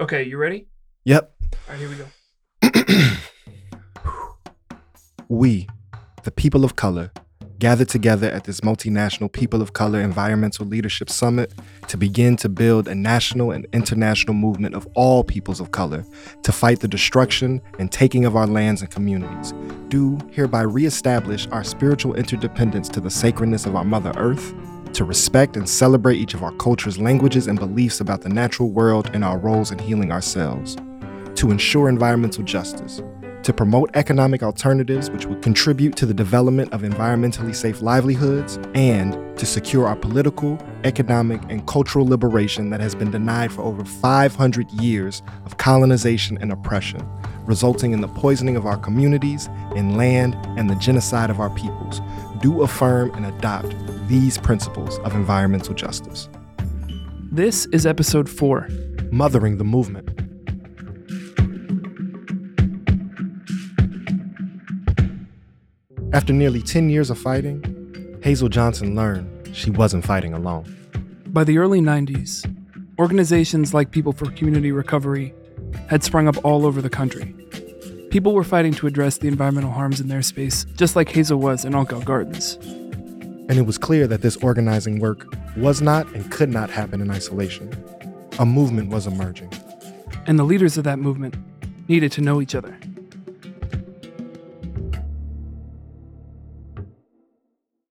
Okay, you ready? Yep. All right, here we go. We, the people of color, gathered together at this multinational People of Color Environmental Leadership Summit to begin to build a national and international movement of all peoples of color to fight the destruction and taking of our lands and communities. Do hereby reestablish our spiritual interdependence to the sacredness of our Mother Earth, to respect and celebrate each of our cultures, languages, and beliefs about the natural world and our roles in healing ourselves, to ensure environmental justice. To promote economic alternatives which would contribute to the development of environmentally safe livelihoods, and to secure our political, economic, and cultural liberation that has been denied for over 500 years of colonization and oppression, resulting in the poisoning of our communities and land and the genocide of our peoples. Do affirm and adopt these principles of environmental justice. This is episode four Mothering the Movement. After nearly 10 years of fighting, Hazel Johnson learned she wasn't fighting alone. By the early 90s, organizations like People for Community Recovery had sprung up all over the country. People were fighting to address the environmental harms in their space, just like Hazel was in Altgeld Gardens. And it was clear that this organizing work was not and could not happen in isolation. A movement was emerging. And the leaders of that movement needed to know each other.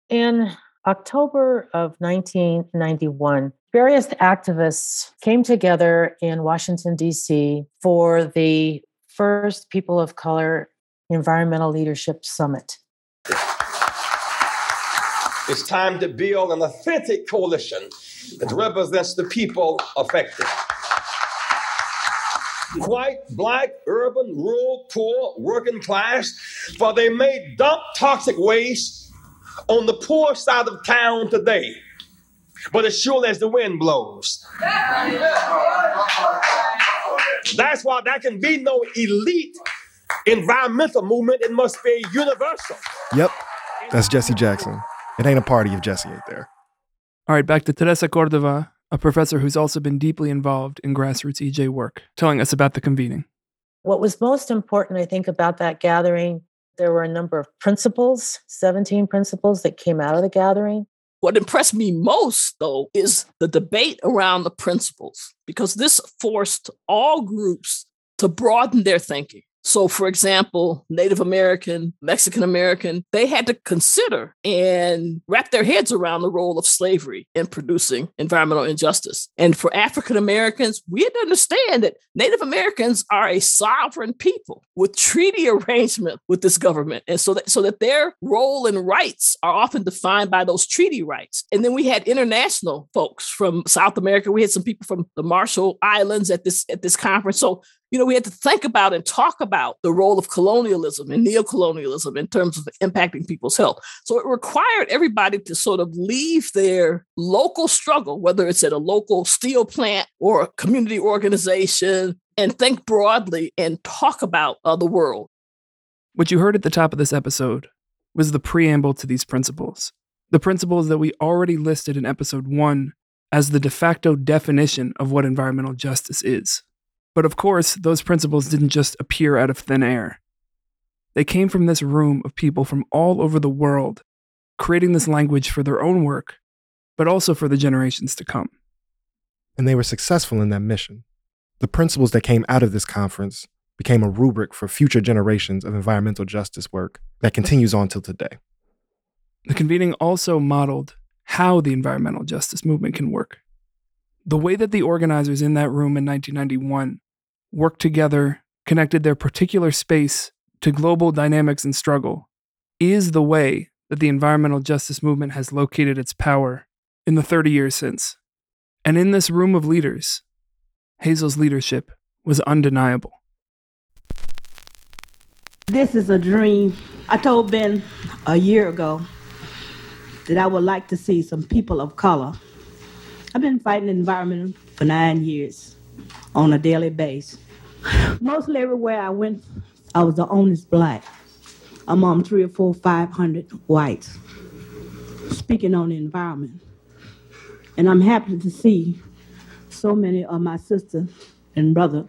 In October of 1991, various activists came together in Washington, D.C. for the first People of Color Environmental Leadership Summit. It's time to build an authentic coalition that represents the people affected. White, black, urban, rural, poor, working class, for they may dump toxic waste on the poor side of town today, but as sure as the wind blows. That's why there can be no elite environmental movement. It must be universal. Yep, that's Jesse Jackson. It ain't a party if Jesse ain't there. All right, back to Teresa Cordova, a professor who's also been deeply involved in grassroots EJ work, telling us about the convening. What was most important, I think, about that gathering there were a number of principles, 17 principles that came out of the gathering. What impressed me most, though, is the debate around the principles, because this forced all groups to broaden their thinking. So, for example, Native American, Mexican American, they had to consider and wrap their heads around the role of slavery in producing environmental injustice. And for African Americans, we had to understand that Native Americans are a sovereign people with treaty arrangement with this government. And so that, so that their role and rights are often defined by those treaty rights. And then we had international folks from South America. We had some people from the Marshall Islands at this at this conference. So you know, we had to think about and talk about the role of colonialism and neocolonialism in terms of impacting people's health. So it required everybody to sort of leave their local struggle, whether it's at a local steel plant or a community organization, and think broadly and talk about uh, the world. What you heard at the top of this episode was the preamble to these principles, the principles that we already listed in episode one as the de facto definition of what environmental justice is. But of course, those principles didn't just appear out of thin air. They came from this room of people from all over the world, creating this language for their own work, but also for the generations to come. And they were successful in that mission. The principles that came out of this conference became a rubric for future generations of environmental justice work that continues on till today. The convening also modeled how the environmental justice movement can work. The way that the organizers in that room in 1991 worked together, connected their particular space to global dynamics and struggle, is the way that the environmental justice movement has located its power in the 30 years since. And in this room of leaders, Hazel's leadership was undeniable. This is a dream. I told Ben a year ago that I would like to see some people of color. I've been fighting the environment for nine years on a daily basis. Mostly everywhere I went, I was the only black among three or four, five hundred whites speaking on the environment. And I'm happy to see so many of my sisters and brother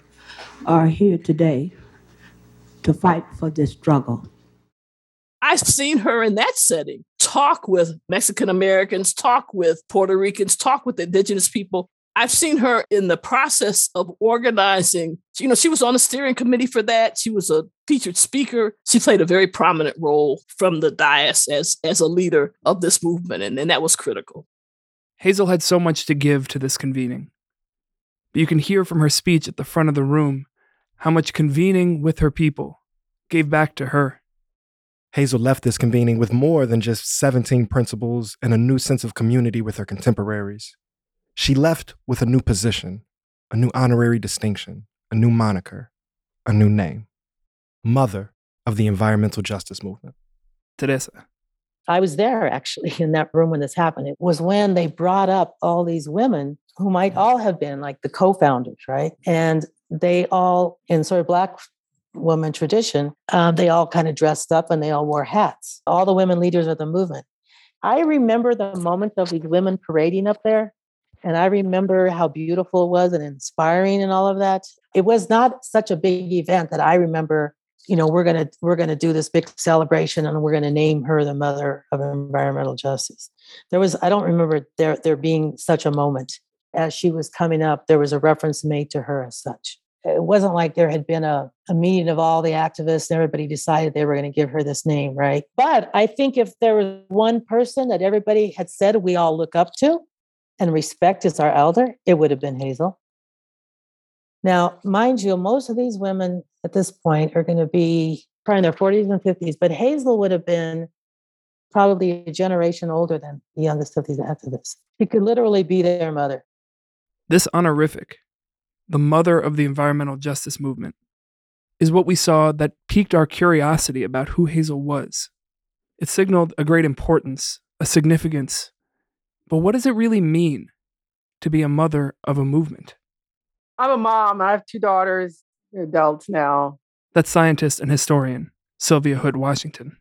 are here today to fight for this struggle. I've seen her in that setting talk with Mexican Americans, talk with Puerto Ricans, talk with indigenous people. I've seen her in the process of organizing. You know, she was on the steering committee for that. She was a featured speaker. She played a very prominent role from the dais as, as a leader of this movement, and, and that was critical. Hazel had so much to give to this convening. But you can hear from her speech at the front of the room how much convening with her people gave back to her. Hazel left this convening with more than just 17 principles and a new sense of community with her contemporaries. She left with a new position, a new honorary distinction, a new moniker, a new name Mother of the Environmental Justice Movement. Teresa. I was there actually in that room when this happened. It was when they brought up all these women who might all have been like the co founders, right? And they all, in sort of Black woman tradition, um, they all kind of dressed up and they all wore hats. All the women leaders of the movement. I remember the moment of these women parading up there and I remember how beautiful it was and inspiring and all of that. It was not such a big event that I remember, you know, we're going to we're going to do this big celebration and we're going to name her the mother of environmental justice. There was I don't remember there there being such a moment as she was coming up there was a reference made to her as such. It wasn't like there had been a, a meeting of all the activists and everybody decided they were going to give her this name, right? But I think if there was one person that everybody had said we all look up to, and respect as our elder, it would have been Hazel. Now, mind you, most of these women at this point are going to be probably in their 40s and 50s, but Hazel would have been probably a generation older than the youngest of these activists. She could literally be their mother. This honorific, the mother of the environmental justice movement, is what we saw that piqued our curiosity about who Hazel was. It signaled a great importance, a significance, but what does it really mean to be a mother of a movement? I'm a mom. I have two daughters, adults now. That's scientist and historian Sylvia Hood Washington.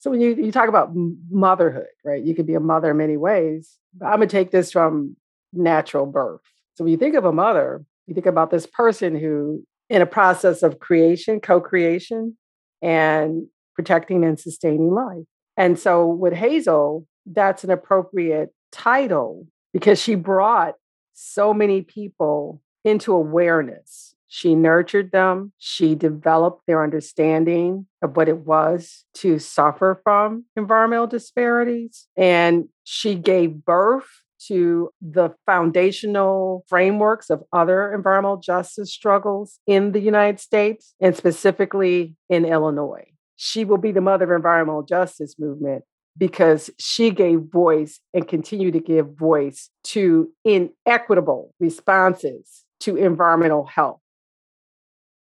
So when you, you talk about motherhood, right? You could be a mother in many ways. I'm going to take this from natural birth. So when you think of a mother, you think about this person who, in a process of creation, co creation, and protecting and sustaining life. And so with Hazel, that's an appropriate title because she brought so many people into awareness. She nurtured them. She developed their understanding of what it was to suffer from environmental disparities. And she gave birth to the foundational frameworks of other environmental justice struggles in the United States and specifically in Illinois. She will be the mother of environmental justice movement because she gave voice and continued to give voice to inequitable responses to environmental health.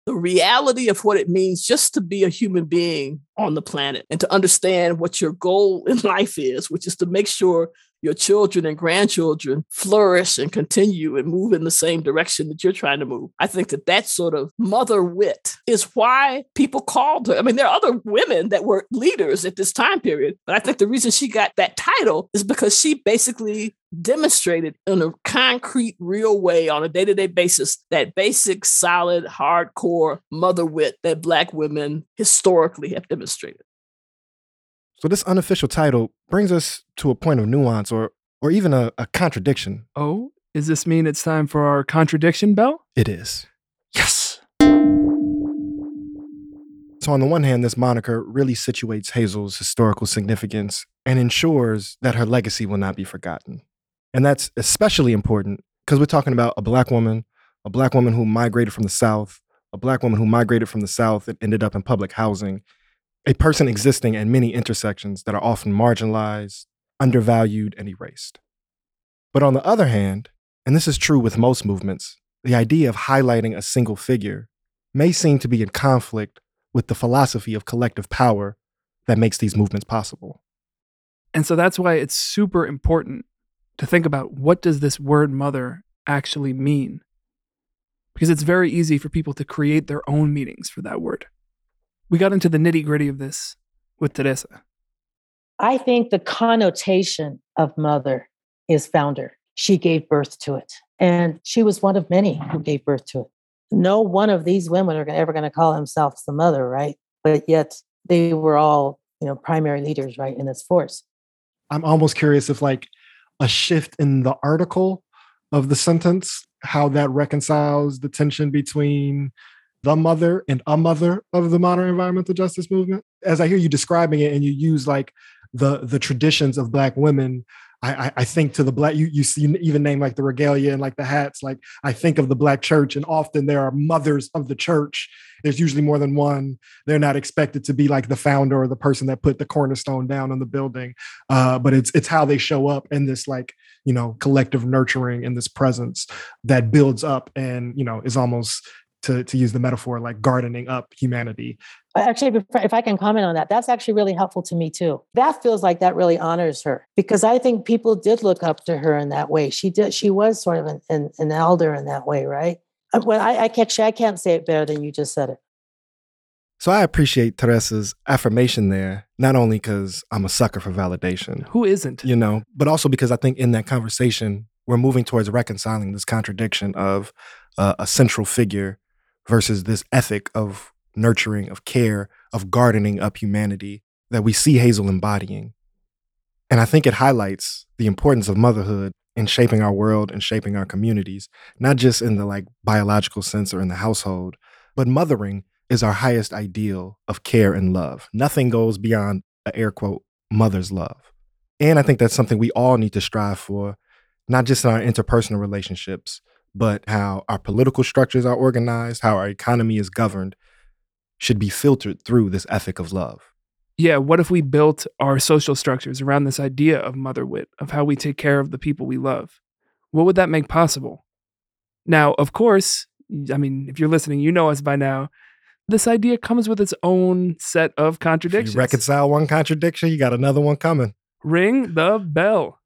The reality of what it means just to be a human being on the planet and to understand what your goal in life is, which is to make sure your children and grandchildren flourish and continue and move in the same direction that you're trying to move. I think that that sort of mother wit is why people called her. I mean, there are other women that were leaders at this time period, but I think the reason she got that title is because she basically demonstrated in a concrete, real way on a day to day basis that basic, solid, hardcore mother wit that Black women historically have demonstrated. So this unofficial title brings us to a point of nuance or or even a, a contradiction. Oh, does this mean it's time for our contradiction bell? It is. Yes. So on the one hand, this moniker really situates Hazel's historical significance and ensures that her legacy will not be forgotten. And that's especially important because we're talking about a black woman, a black woman who migrated from the South, a black woman who migrated from the South and ended up in public housing a person existing at many intersections that are often marginalized, undervalued, and erased. But on the other hand, and this is true with most movements, the idea of highlighting a single figure may seem to be in conflict with the philosophy of collective power that makes these movements possible. And so that's why it's super important to think about what does this word mother actually mean? Because it's very easy for people to create their own meanings for that word. We got into the nitty gritty of this with Teresa. I think the connotation of mother is founder. She gave birth to it. And she was one of many who gave birth to it. no one of these women are ever going to call themselves the mother, right? But yet they were all, you know, primary leaders, right, in this force. I'm almost curious if like a shift in the article of the sentence, how that reconciles the tension between the mother and a mother of the modern environmental justice movement. As I hear you describing it and you use like the the traditions of black women I, I think to the black you you see even name like the regalia and like the hats. Like I think of the black church and often there are mothers of the church. There's usually more than one. They're not expected to be like the founder or the person that put the cornerstone down on the building uh, but it's it's how they show up in this like you know collective nurturing and this presence that builds up and you know is almost to, to use the metaphor like gardening up humanity actually if i can comment on that that's actually really helpful to me too that feels like that really honors her because i think people did look up to her in that way she did she was sort of an, an, an elder in that way right uh, well I, I can't i can't say it better than you just said it so I appreciate Teresa's affirmation there, not only because I'm a sucker for validation. Who isn't? You know, but also because I think in that conversation, we're moving towards reconciling this contradiction of uh, a central figure versus this ethic of nurturing, of care, of gardening up humanity that we see Hazel embodying. And I think it highlights the importance of motherhood in shaping our world and shaping our communities, not just in the like biological sense or in the household, but mothering is our highest ideal of care and love. Nothing goes beyond a air quote mother's love. And I think that's something we all need to strive for, not just in our interpersonal relationships, but how our political structures are organized, how our economy is governed, should be filtered through this ethic of love. Yeah, what if we built our social structures around this idea of mother wit, of how we take care of the people we love? What would that make possible? Now, of course, I mean, if you're listening, you know us by now. This idea comes with its own set of contradictions. reconcile one contradiction, you got another one coming. Ring the bell.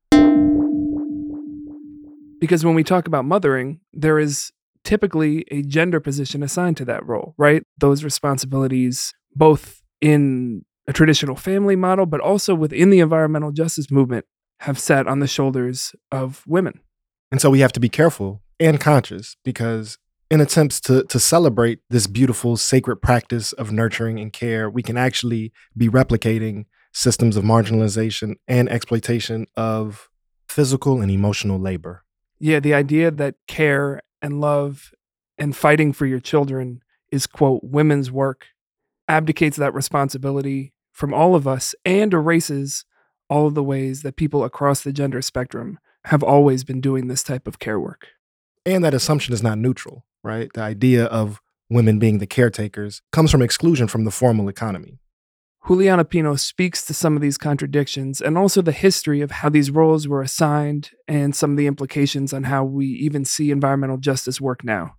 Because when we talk about mothering, there is typically a gender position assigned to that role, right? Those responsibilities, both in a traditional family model, but also within the environmental justice movement, have sat on the shoulders of women. And so we have to be careful and conscious because in attempts to to celebrate this beautiful sacred practice of nurturing and care, we can actually be replicating systems of marginalization and exploitation of physical and emotional labor. Yeah, the idea that care and love and fighting for your children is, quote, women's work abdicates that responsibility from all of us and erases all of the ways that people across the gender spectrum have always been doing this type of care work. And that assumption is not neutral, right? The idea of women being the caretakers comes from exclusion from the formal economy. Juliana Pino speaks to some of these contradictions and also the history of how these roles were assigned and some of the implications on how we even see environmental justice work now.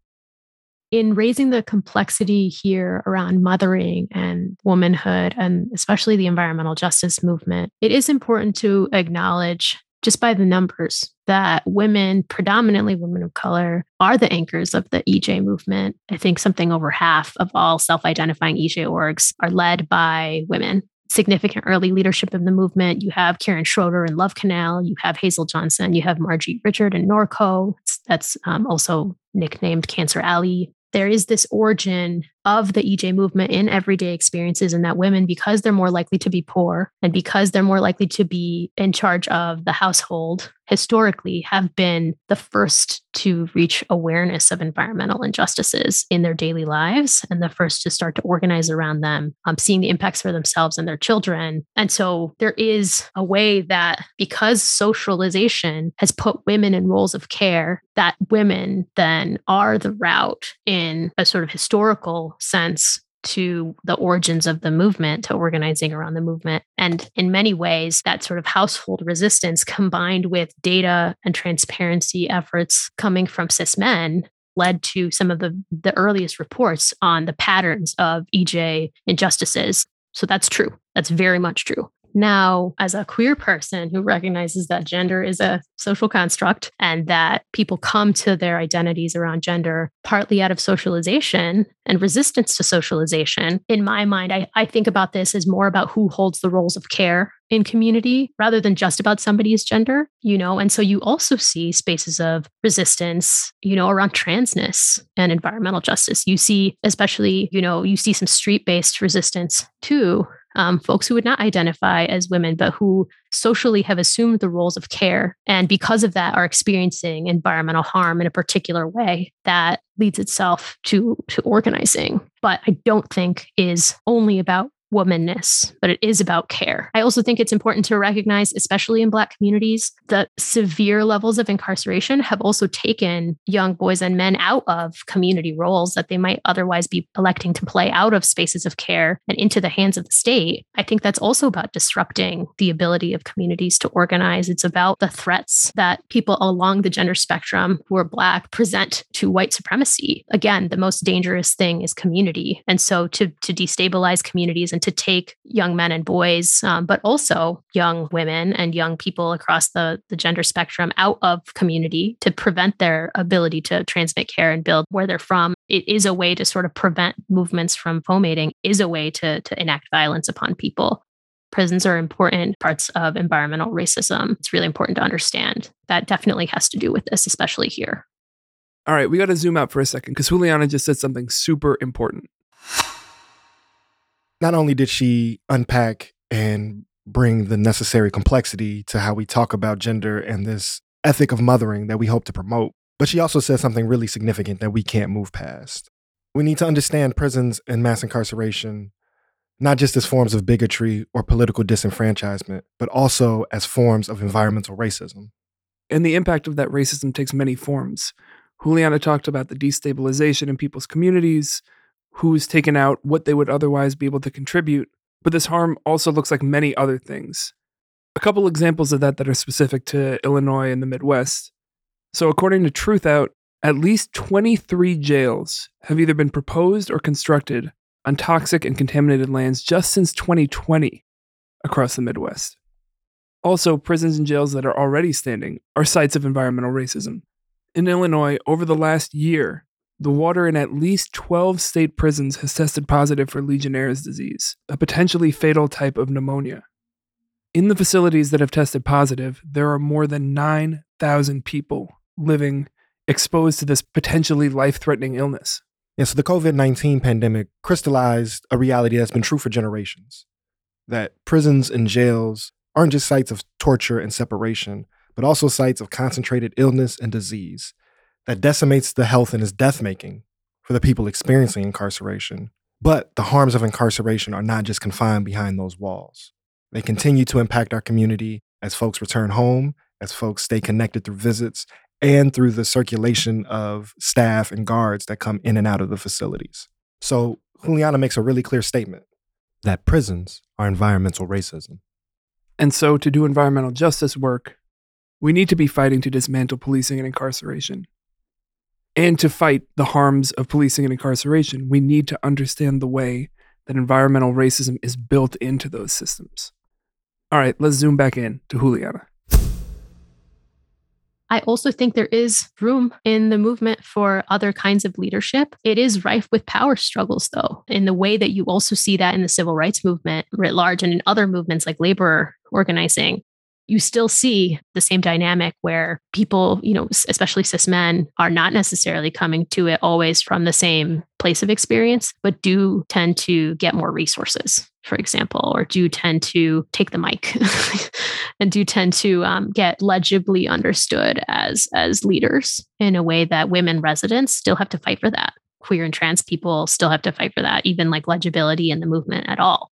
In raising the complexity here around mothering and womanhood, and especially the environmental justice movement, it is important to acknowledge just by the numbers that women, predominantly women of color, are the anchors of the EJ movement. I think something over half of all self identifying EJ orgs are led by women. Significant early leadership in the movement. You have Karen Schroeder and Love Canal. You have Hazel Johnson. You have Margie Richard and Norco. That's um, also nicknamed Cancer Alley. There is this origin of the EJ movement in everyday experiences, and that women, because they're more likely to be poor and because they're more likely to be in charge of the household, historically have been the first to reach awareness of environmental injustices in their daily lives and the first to start to organize around them, um, seeing the impacts for themselves and their children. And so there is a way that because socialization has put women in roles of care, that women then are the route in a sort of historical sense to the origins of the movement, to organizing around the movement. And in many ways, that sort of household resistance combined with data and transparency efforts coming from cis men led to some of the, the earliest reports on the patterns of EJ injustices. So that's true. That's very much true. Now, as a queer person who recognizes that gender is a social construct and that people come to their identities around gender partly out of socialization and resistance to socialization, in my mind, I, I think about this as more about who holds the roles of care in community rather than just about somebody's gender, you know? And so you also see spaces of resistance, you know, around transness and environmental justice. You see, especially, you know, you see some street based resistance too um, folks who would not identify as women, but who socially have assumed the roles of care. And because of that, are experiencing environmental harm in a particular way that leads itself to, to organizing. But I don't think is only about womanness, but it is about care. I also think it's important to recognize, especially in Black communities, that severe levels of incarceration have also taken young boys and men out of community roles that they might otherwise be electing to play out of spaces of care and into the hands of the state. I think that's also about disrupting the ability of communities to organize. It's about the threats that people along the gender spectrum who are Black present to white supremacy. Again, the most dangerous thing is community. And so to, to destabilize communities and to take young men and boys, um, but also young women and young people across the, the gender spectrum out of community to prevent their ability to transmit care and build where they're from. It is a way to sort of prevent movements from fomenting, is a way to, to enact violence upon people. Prisons are important parts of environmental racism. It's really important to understand. That definitely has to do with this, especially here. All right, we got to zoom out for a second because Juliana just said something super important not only did she unpack and bring the necessary complexity to how we talk about gender and this ethic of mothering that we hope to promote, but she also said something really significant that we can't move past. We need to understand prisons and mass incarceration not just as forms of bigotry or political disenfranchisement, but also as forms of environmental racism. And the impact of that racism takes many forms. Juliana talked about the destabilization in people's communities, who's taken out what they would otherwise be able to contribute, but this harm also looks like many other things. A couple examples of that that are specific to Illinois and the Midwest. So, according to Truthout, at least 23 jails have either been proposed or constructed on toxic and contaminated lands just since 2020 across the Midwest. Also, prisons and jails that are already standing are sites of environmental racism. In Illinois, over the last year, the water in at least 12 state prisons has tested positive for Legionnaire's disease, a potentially fatal type of pneumonia. In the facilities that have tested positive, there are more than 9,000 people living exposed to this potentially life threatening illness. And so the COVID 19 pandemic crystallized a reality that's been true for generations that prisons and jails aren't just sites of torture and separation, but also sites of concentrated illness and disease that decimates the health and is death making for the people experiencing incarceration. But the harms of incarceration are not just confined behind those walls. They continue to impact our community as folks return home, as folks stay connected through visits, and through the circulation of staff and guards that come in and out of the facilities. So, Juliana makes a really clear statement that prisons are environmental racism. And so, to do environmental justice work, we need to be fighting to dismantle policing and incarceration. And to fight the harms of policing and incarceration, we need to understand the way that environmental racism is built into those systems. All right, let's zoom back in to Juliana. I also think there is room in the movement for other kinds of leadership. It is rife with power struggles, though, in the way that you also see that in the civil rights movement writ large and in other movements like labor organizing you still see the same dynamic where people, you know, especially cis men, are not necessarily coming to it always from the same place of experience, but do tend to get more resources, for example, or do tend to take the mic and do tend to um, get legibly understood as as leaders in a way that women residents still have to fight for that. Queer and trans people still have to fight for that, even like legibility in the movement at all.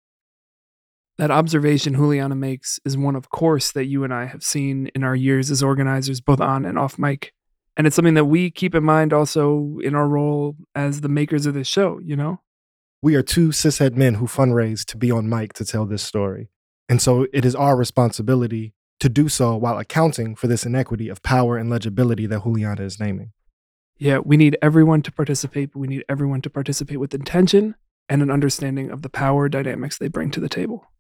That observation Juliana makes is one, of course, that you and I have seen in our years as organizers, both on and off mic. And it's something that we keep in mind also in our role as the makers of this show, you know? We are two cishet men who fundraise to be on mic to tell this story. And so it is our responsibility to do so while accounting for this inequity of power and legibility that Juliana is naming. Yeah, we need everyone to participate, but we need everyone to participate with intention and an understanding of the power dynamics they bring to the table.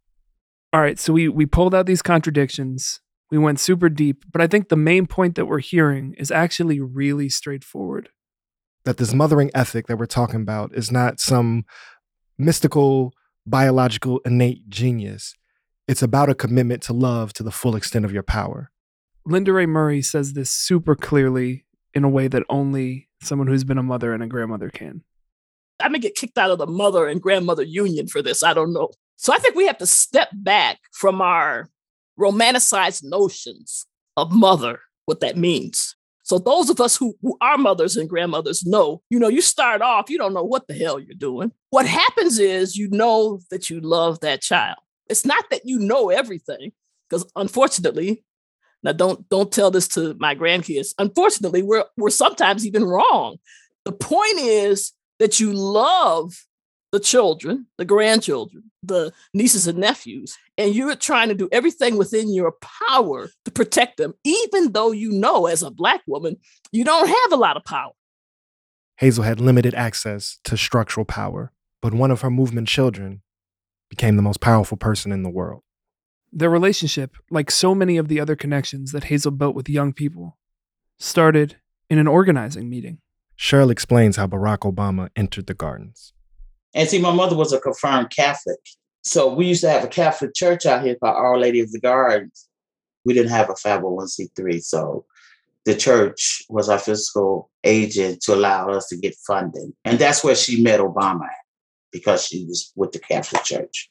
All right, so we we pulled out these contradictions. We went super deep, but I think the main point that we're hearing is actually really straightforward. That this mothering ethic that we're talking about is not some mystical, biological, innate genius. It's about a commitment to love to the full extent of your power. Linda Rae Murray says this super clearly in a way that only someone who's been a mother and a grandmother can. I may get kicked out of the mother and grandmother union for this. I don't know. So I think we have to step back from our romanticized notions of mother, what that means. So those of us who, who are mothers and grandmothers know, you know, you start off, you don't know what the hell you're doing. What happens is you know that you love that child. It's not that you know everything, because unfortunately, now don't don't tell this to my grandkids. Unfortunately, we're we're sometimes even wrong. The point is that you love the children, the grandchildren, the nieces and nephews, and you're trying to do everything within your power to protect them, even though you know as a Black woman, you don't have a lot of power. Hazel had limited access to structural power, but one of her movement children became the most powerful person in the world. Their relationship, like so many of the other connections that Hazel built with young people, started in an organizing meeting. Cheryl explains how Barack Obama entered the gardens. And see, my mother was a confirmed Catholic. So we used to have a Catholic church out here called Our Lady of the Gardens. We didn't have a 501c3. So the church was our fiscal agent to allow us to get funding. And that's where she met Obama at, because she was with the Catholic Church.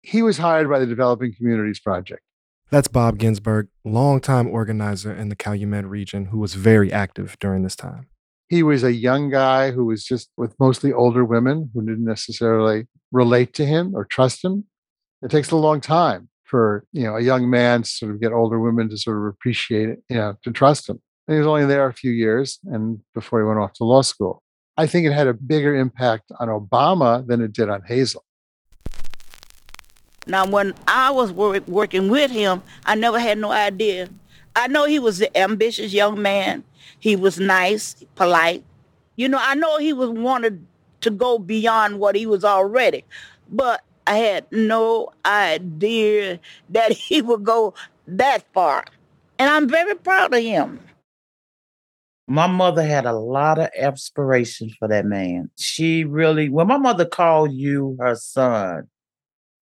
He was hired by the Developing Communities Project. That's Bob Ginsberg, longtime organizer in the Calumet region who was very active during this time. He was a young guy who was just with mostly older women who didn't necessarily relate to him or trust him. It takes a long time for you know a young man to sort of get older women to sort of appreciate it, you know, to trust him. And he was only there a few years, and before he went off to law school. I think it had a bigger impact on Obama than it did on Hazel. Now, when I was wor- working with him, I never had no idea. I know he was an ambitious young man. He was nice, polite. You know, I know he was wanted to go beyond what he was already, but I had no idea that he would go that far. And I'm very proud of him. My mother had a lot of aspiration for that man. She really, when my mother called you her son,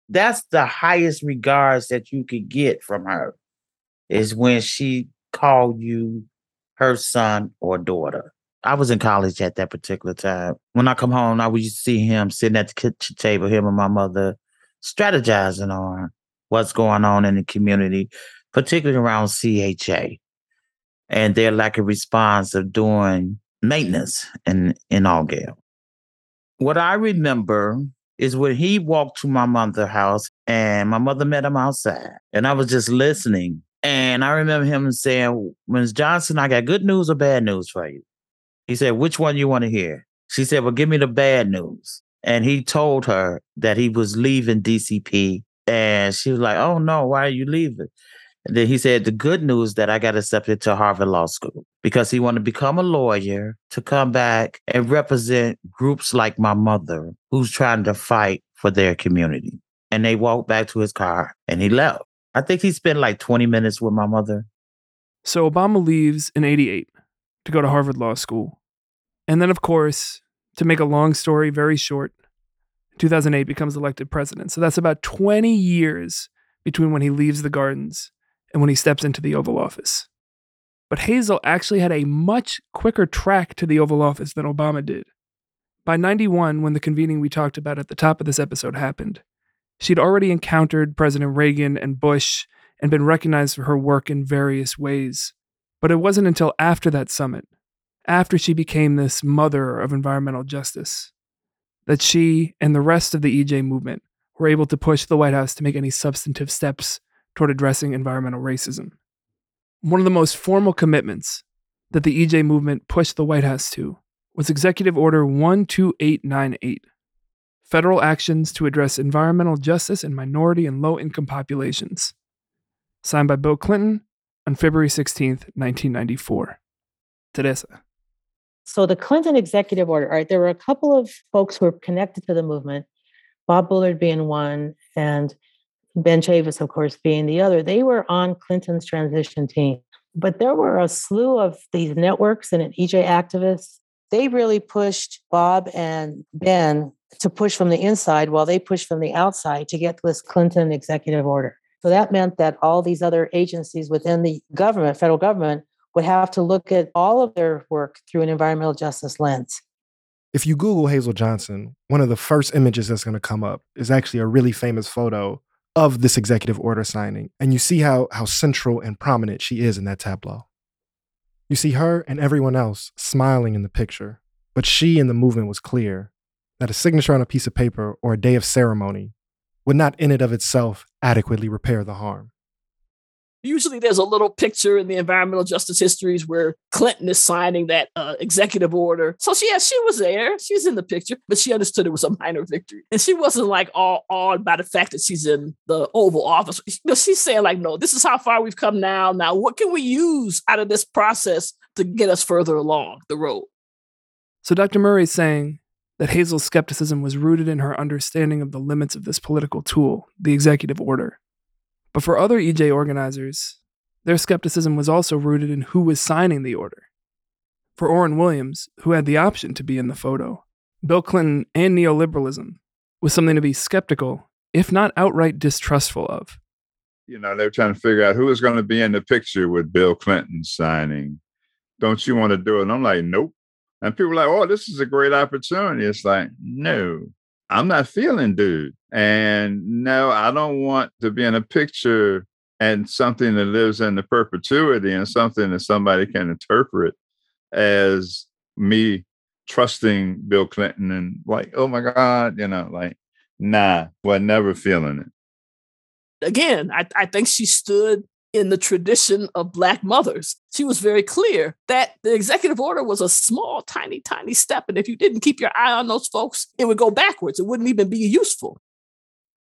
that's the highest regards that you could get from her, is when she called you her son or daughter. I was in college at that particular time. When I come home, I would see him sitting at the kitchen table, him and my mother strategizing on what's going on in the community, particularly around CHA and their lack of response of doing maintenance in, in Altgeld. What I remember is when he walked to my mother's house and my mother met him outside and I was just listening. And I remember him saying, Ms. Johnson, I got good news or bad news for you. He said, which one you want to hear? She said, well, give me the bad news. And he told her that he was leaving DCP. And she was like, oh no, why are you leaving? And then he said, the good news that I got accepted to Harvard Law School because he wanted to become a lawyer to come back and represent groups like my mother who's trying to fight for their community. And they walked back to his car and he left. I think he spent like 20 minutes with my mother. So Obama leaves in 88 to go to Harvard Law School. And then, of course, to make a long story very short, 2008 becomes elected president. So that's about 20 years between when he leaves the gardens and when he steps into the Oval Office. But Hazel actually had a much quicker track to the Oval Office than Obama did. By 91, when the convening we talked about at the top of this episode happened, she'd already encountered President Reagan and Bush and been recognized for her work in various ways. But it wasn't until after that summit, after she became this mother of environmental justice, that she and the rest of the EJ movement were able to push the White House to make any substantive steps toward addressing environmental racism. One of the most formal commitments that the EJ movement pushed the White House to was Executive Order 12898 Federal Actions to Address Environmental Justice in Minority and Low Income Populations, signed by Bill Clinton on February 16th, 1994. Teresa. So the Clinton executive order, all right, there were a couple of folks who were connected to the movement, Bob Bullard being one, and Ben Chavis, of course, being the other, they were on Clinton's transition team. But there were a slew of these networks and EJ activists. They really pushed Bob and Ben to push from the inside while they pushed from the outside to get this Clinton executive order. So that meant that all these other agencies within the government, federal government, would have to look at all of their work through an environmental justice lens. If you Google Hazel Johnson, one of the first images that's going to come up is actually a really famous photo of this executive order signing. And you see how, how central and prominent she is in that tableau. You see her and everyone else smiling in the picture, but she and the movement was clear that a signature on a piece of paper or a day of ceremony would not in and of itself adequately repair the harm. Usually there's a little picture in the environmental justice histories where Clinton is signing that uh, executive order. So she, yeah, she was there. She was in the picture, but she understood it was a minor victory. And she wasn't like all awed by the fact that she's in the Oval Office. You know, she's saying like, no, this is how far we've come now. Now, what can we use out of this process to get us further along the road? So Dr. Murray's saying that Hazel's skepticism was rooted in her understanding of the limits of this political tool, the executive order. But for other EJ organizers, their skepticism was also rooted in who was signing the order. For Orrin Williams, who had the option to be in the photo, Bill Clinton and neoliberalism was something to be skeptical, if not outright distrustful of. You know, they're trying to figure out who was going to be in the picture with Bill Clinton signing. Don't you want to do it? And I'm like, nope. And people like, oh, this is a great opportunity. It's like, no, I'm not feeling dude. And no, I don't want to be in a picture and something that lives in the perpetuity and something that somebody can interpret as me trusting Bill Clinton and like, oh my God, you know, like, nah, well, never feeling it. Again, I, I think she stood in the tradition of Black mothers. She was very clear that the executive order was a small, tiny, tiny step. And if you didn't keep your eye on those folks, it would go backwards. It wouldn't even be useful.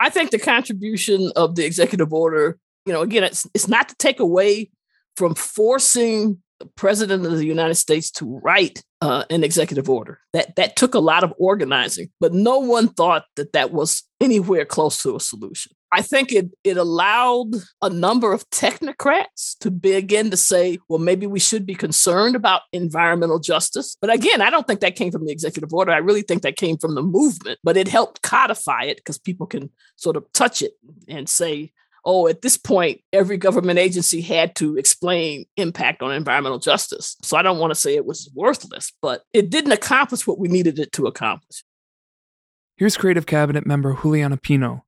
I think the contribution of the executive order, you know, again, it's, it's not to take away from forcing the president of the United States to write uh, an executive order. That that took a lot of organizing, but no one thought that that was anywhere close to a solution. I think it it allowed a number of technocrats to begin to say, well, maybe we should be concerned about environmental justice. But again, I don't think that came from the executive order. I really think that came from the movement, but it helped codify it because people can sort of touch it and say, oh, at this point, every government agency had to explain impact on environmental justice. So I don't want to say it was worthless, but it didn't accomplish what we needed it to accomplish. Here's Creative Cabinet member Juliana Pino.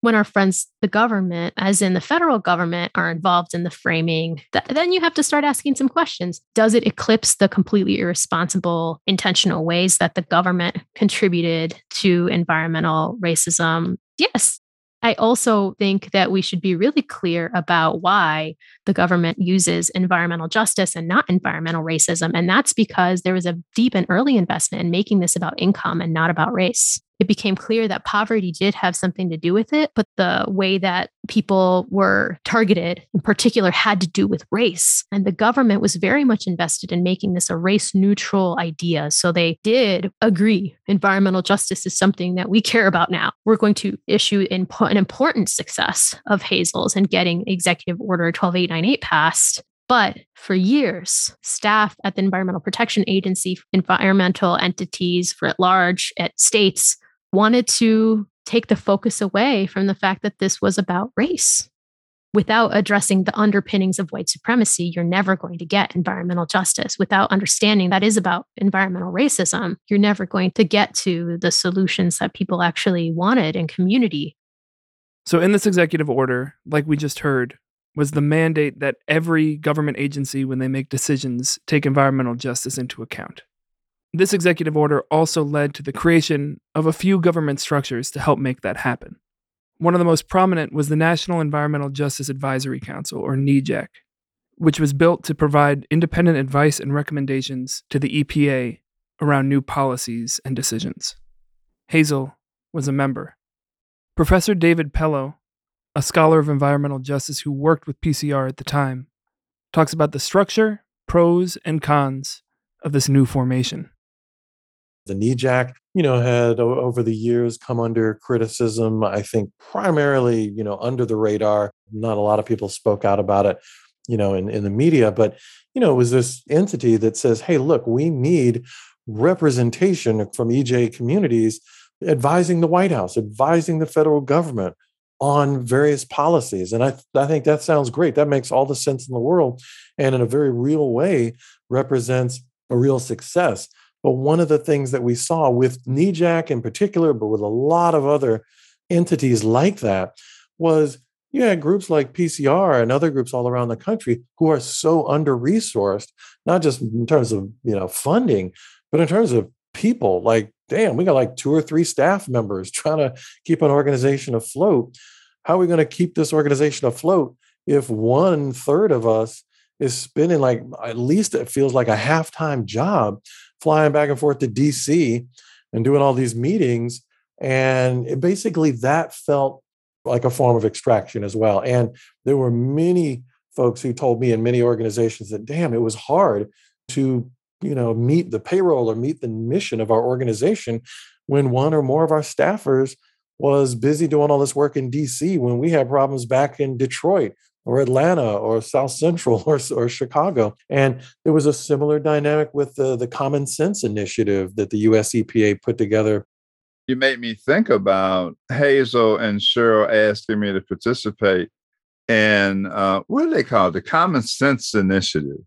When our friends, the government, as in the federal government, are involved in the framing, th- then you have to start asking some questions. Does it eclipse the completely irresponsible, intentional ways that the government contributed to environmental racism? Yes, I also think that we should be really clear about why the government uses environmental justice and not environmental racism. And that's because there was a deep and early investment in making this about income and not about race it became clear that poverty did have something to do with it, but the way that people were targeted in particular had to do with race. And the government was very much invested in making this a race neutral idea. So they did agree environmental justice is something that we care about now. We're going to issue an important success of Hazel's and getting Executive Order 12898 passed but for years, staff at the Environmental Protection Agency, environmental entities for at large, at states wanted to take the focus away from the fact that this was about race. Without addressing the underpinnings of white supremacy, you're never going to get environmental justice. Without understanding that is about environmental racism, you're never going to get to the solutions that people actually wanted in community. So, in this executive order, like we just heard, was the mandate that every government agency, when they make decisions, take environmental justice into account. This executive order also led to the creation of a few government structures to help make that happen. One of the most prominent was the National Environmental Justice Advisory Council, or NEJAC, which was built to provide independent advice and recommendations to the EPA around new policies and decisions. Hazel was a member. Professor David Pellow, a scholar of environmental justice who worked with PCR at the time, talks about the structure, pros, and cons of this new formation The NEJAC, you know, had over the years come under criticism, I think primarily, you know, under the radar. Not a lot of people spoke out about it, you know, in, in the media, but, you know, it was this entity that says, hey, look, we need representation from EJ communities advising the White House, advising the federal government on various policies. And I, I think that sounds great. That makes all the sense in the world and in a very real way represents a real success. But one of the things that we saw with NEJAC in particular, but with a lot of other entities like that, was you had groups like PCR and other groups all around the country who are so under resourced, not just in terms of you know funding, but in terms of people. Like, damn, we got like two or three staff members trying to keep an organization afloat. How are we going to keep this organization afloat if one third of us is spending like at least it feels like a half-time job flying back and forth to DC and doing all these meetings. And it, basically that felt like a form of extraction as well. And there were many folks who told me in many organizations that, damn, it was hard to, you know, meet the payroll or meet the mission of our organization when one or more of our staffers was busy doing all this work in DC when we had problems back in Detroit or Atlanta or South Central or, or Chicago. And there was a similar dynamic with the, the Common Sense Initiative that the US EPA put together. You made me think about Hazel and Cheryl asking me to participate in uh, what do they call? The Common Sense Initiative,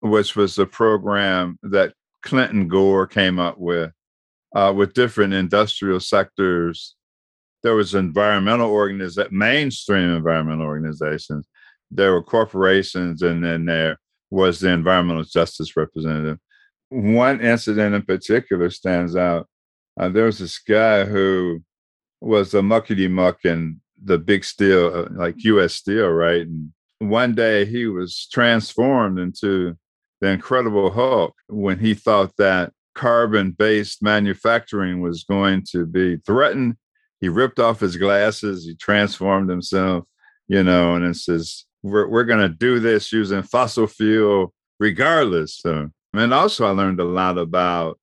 which was a program that Clinton Gore came up with uh, with different industrial sectors there was environmental organizations, mainstream environmental organizations. There were corporations, and then there was the environmental justice representative. One incident in particular stands out. Uh, there was this guy who was a muckety muck in the big steel, uh, like U.S. Steel, right? And one day he was transformed into the Incredible Hulk when he thought that carbon based manufacturing was going to be threatened he ripped off his glasses, he transformed himself, you know, and it says, we're, we're going to do this using fossil fuel regardless. And also, I learned a lot about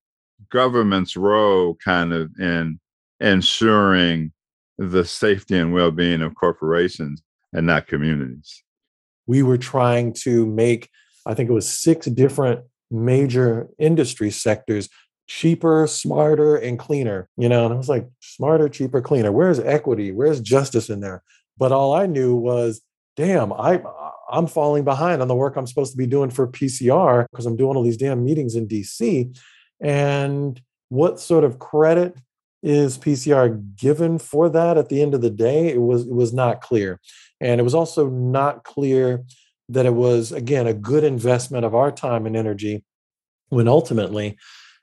government's role kind of in ensuring the safety and well being of corporations and not communities. We were trying to make, I think it was six different major industry sectors cheaper, smarter, and cleaner. You know, and I was like, smarter, cheaper, cleaner. Where's equity? Where's justice in there? But all I knew was, damn, I I'm falling behind on the work I'm supposed to be doing for PCR because I'm doing all these damn meetings in DC. And what sort of credit is PCR given for that at the end of the day? It was it was not clear. And it was also not clear that it was again a good investment of our time and energy when ultimately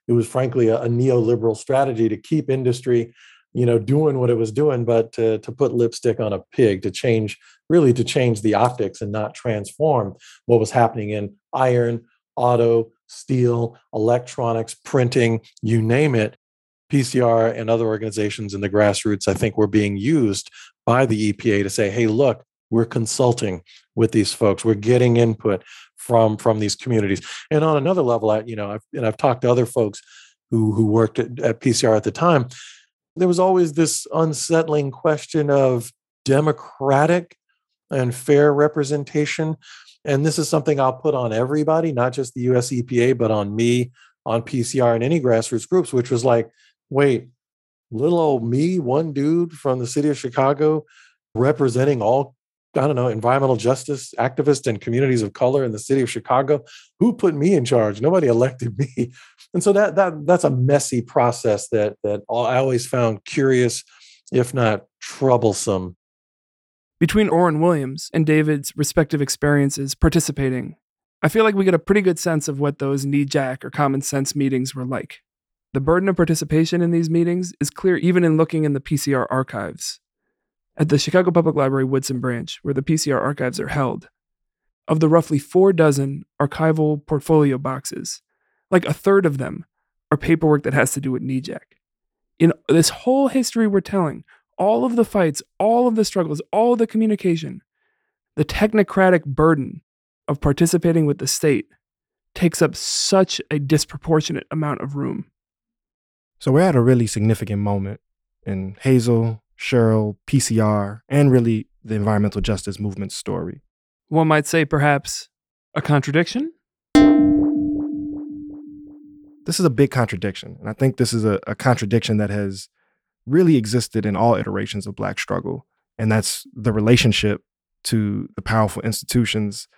it was frankly a, a neoliberal strategy to keep industry you know doing what it was doing but to, to put lipstick on a pig to change really to change the optics and not transform what was happening in iron auto steel electronics printing you name it. Pcr and other organizations in the grassroots i think were being used by the epa to say hey look we're consulting with these folks. We're getting input from from these communities. And on another level I, you know I've, and i've talked to other folks who who worked at, at pcr at the time there was always this unsettling question of democratic and fair representation and this is something i'll put on everybody not just the us epa but on me on pcr and any grassroots groups which was like wait little old me one dude from the city of chicago representing all I don't know, environmental justice activists and communities of color in the city of Chicago. Who put me in charge? Nobody elected me. And so that that that's a messy process that that I always found curious, if not troublesome. Between Orrin Williams and David's respective experiences participating, I feel like we get a pretty good sense of what those NEJAC or common sense meetings were like. The burden of participation in these meetings is clear even in looking in the PCR archives at the Chicago Public Library Woodson branch, where the PCR archives are held. Of the roughly four dozen archival portfolio boxes, like a third of them are paperwork that has to do with NEJAC. In this whole history we're telling, all of the fights, all of the struggles, all the communication, the technocratic burden of participating with the state takes up such a disproportionate amount of room. So we're at a really significant moment in Hazel, Cheryl, PCR, and really the environmental justice movement story. One might say perhaps a contradiction? This is a big contradiction. And I think this is a, a contradiction that has really existed in all iterations of Black struggle. And that's the relationship to the powerful institutions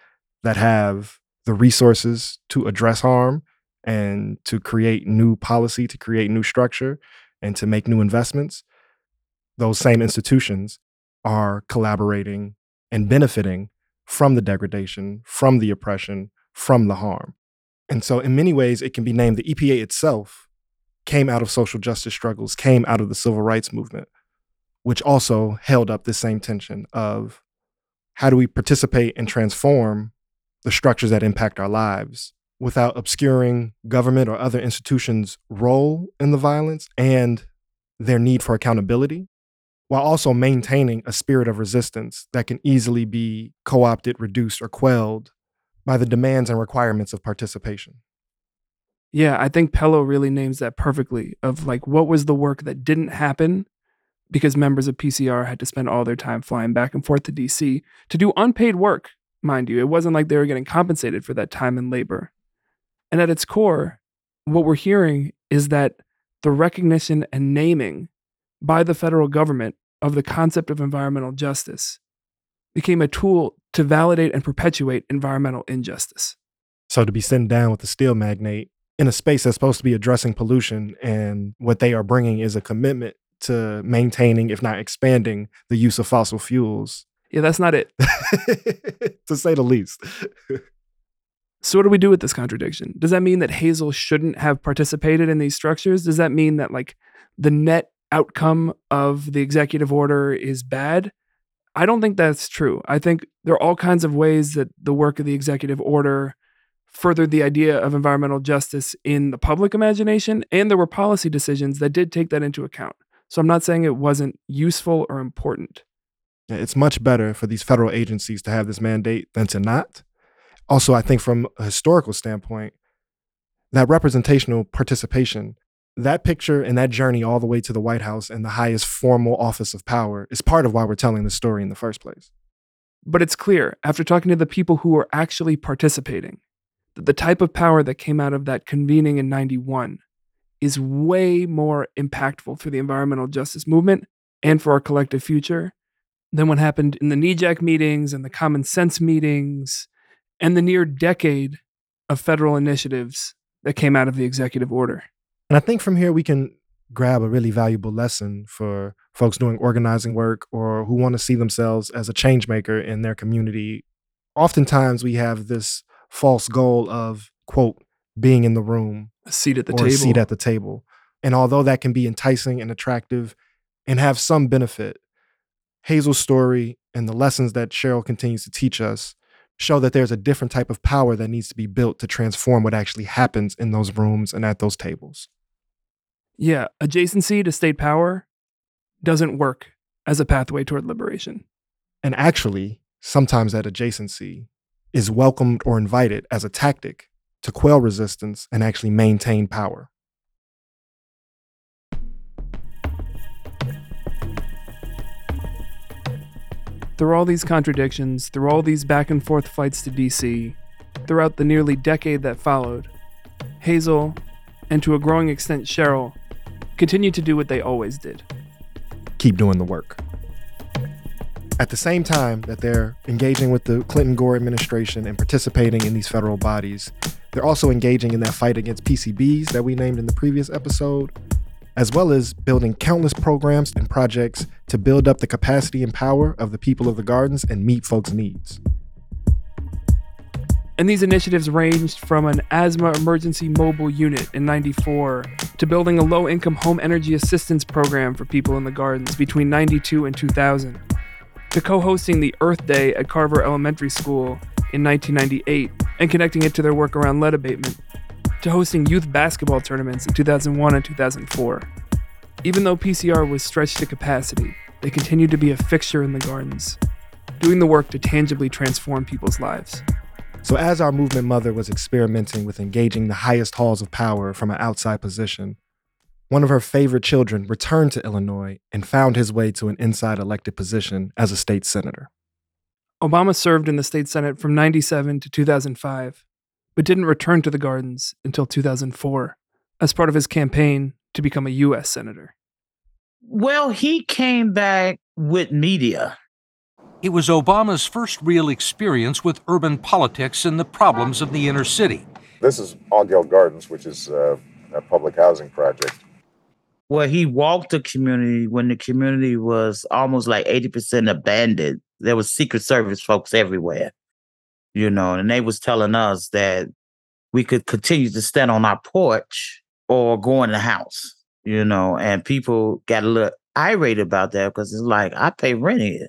that have the resources to address harm and to create new policy, to create new structure, and to make new investments. Those same institutions are collaborating and benefiting from the degradation, from the oppression, from the harm. And so, in many ways, it can be named the EPA itself came out of social justice struggles, came out of the civil rights movement, which also held up this same tension of how do we participate and transform the structures that impact our lives without obscuring government or other institutions' role in the violence and their need for accountability, while also maintaining a spirit of resistance that can easily be co opted, reduced, or quelled by the demands and requirements of participation. Yeah, I think Pellow really names that perfectly of like what was the work that didn't happen because members of PCR had to spend all their time flying back and forth to DC to do unpaid work, mind you. It wasn't like they were getting compensated for that time and labor. And at its core, what we're hearing is that the recognition and naming by the federal government of the concept of environmental justice became a tool to validate and perpetuate environmental injustice. So to be sitting down with the steel magnate in a space that's supposed to be addressing pollution and what they are bringing is a commitment to maintaining if not expanding the use of fossil fuels. Yeah, that's not it. to say the least. So what do we do with this contradiction? Does that mean that Hazel shouldn't have participated in these structures? Does that mean that like the net outcome of the executive order is bad? I don't think that's true. I think there are all kinds of ways that the work of the executive order furthered the idea of environmental justice in the public imagination, and there were policy decisions that did take that into account. So I'm not saying it wasn't useful or important. It's much better for these federal agencies to have this mandate than to not. Also, I think from a historical standpoint, that representational participation, that picture and that journey all the way to the White House and the highest formal office of power is part of why we're telling the story in the first place. But it's clear, after talking to the people who were actually participating, that the type of power that came out of that convening in 91 is way more impactful for the environmental justice movement and for our collective future than what happened in the NEJAC meetings and the common sense meetings and the near decade of federal initiatives that came out of the executive order. And I think from here we can grab a really valuable lesson for folks doing organizing work or who want to see themselves as a change maker in their community. Oftentimes we have this false goal of, quote, being in the room, a seat at the table. a seat at the table. And although that can be enticing and attractive and have some benefit, Hazel's story and the lessons that Cheryl continues to teach us show that there's a different type of power that needs to be built to transform what actually happens in those rooms and at those tables. Yeah, adjacency to state power doesn't work as a pathway toward liberation. And actually, sometimes that adjacency is welcomed or invited as a tactic to quell resistance and actually maintain power. Through all these contradictions, through all these back and forth flights to DC, throughout the nearly decade that followed, Hazel, and to a growing extent Cheryl, continued to do what they always did keep doing the work. At the same time that they're engaging with the Clinton Gore administration and participating in these federal bodies, they're also engaging in that fight against PCBs that we named in the previous episode, as well as building countless programs and projects to build up the capacity and power of the people of the gardens and meet folks' needs. And these initiatives ranged from an asthma emergency mobile unit in 94 to building a low income home energy assistance program for people in the gardens between 92 and 2000, to co hosting the Earth Day at Carver Elementary School in 1998 and connecting it to their work around lead abatement, to hosting youth basketball tournaments in 2001 and 2004. Even though PCR was stretched to capacity, they continued to be a fixture in the gardens, doing the work to tangibly transform people's lives. So, as our movement mother was experimenting with engaging the highest halls of power from an outside position, one of her favorite children returned to Illinois and found his way to an inside elected position as a state senator. Obama served in the state senate from 97 to 2005, but didn't return to the Gardens until 2004 as part of his campaign to become a U.S. senator. Well, he came back with media. It was Obama's first real experience with urban politics and the problems of the inner city. This is Altgeld Gardens, which is uh, a public housing project. Well, he walked the community when the community was almost like 80% abandoned. There was Secret Service folks everywhere, you know, and they was telling us that we could continue to stand on our porch or go in the house, you know, and people got a little irate about that because it's like, I pay rent here.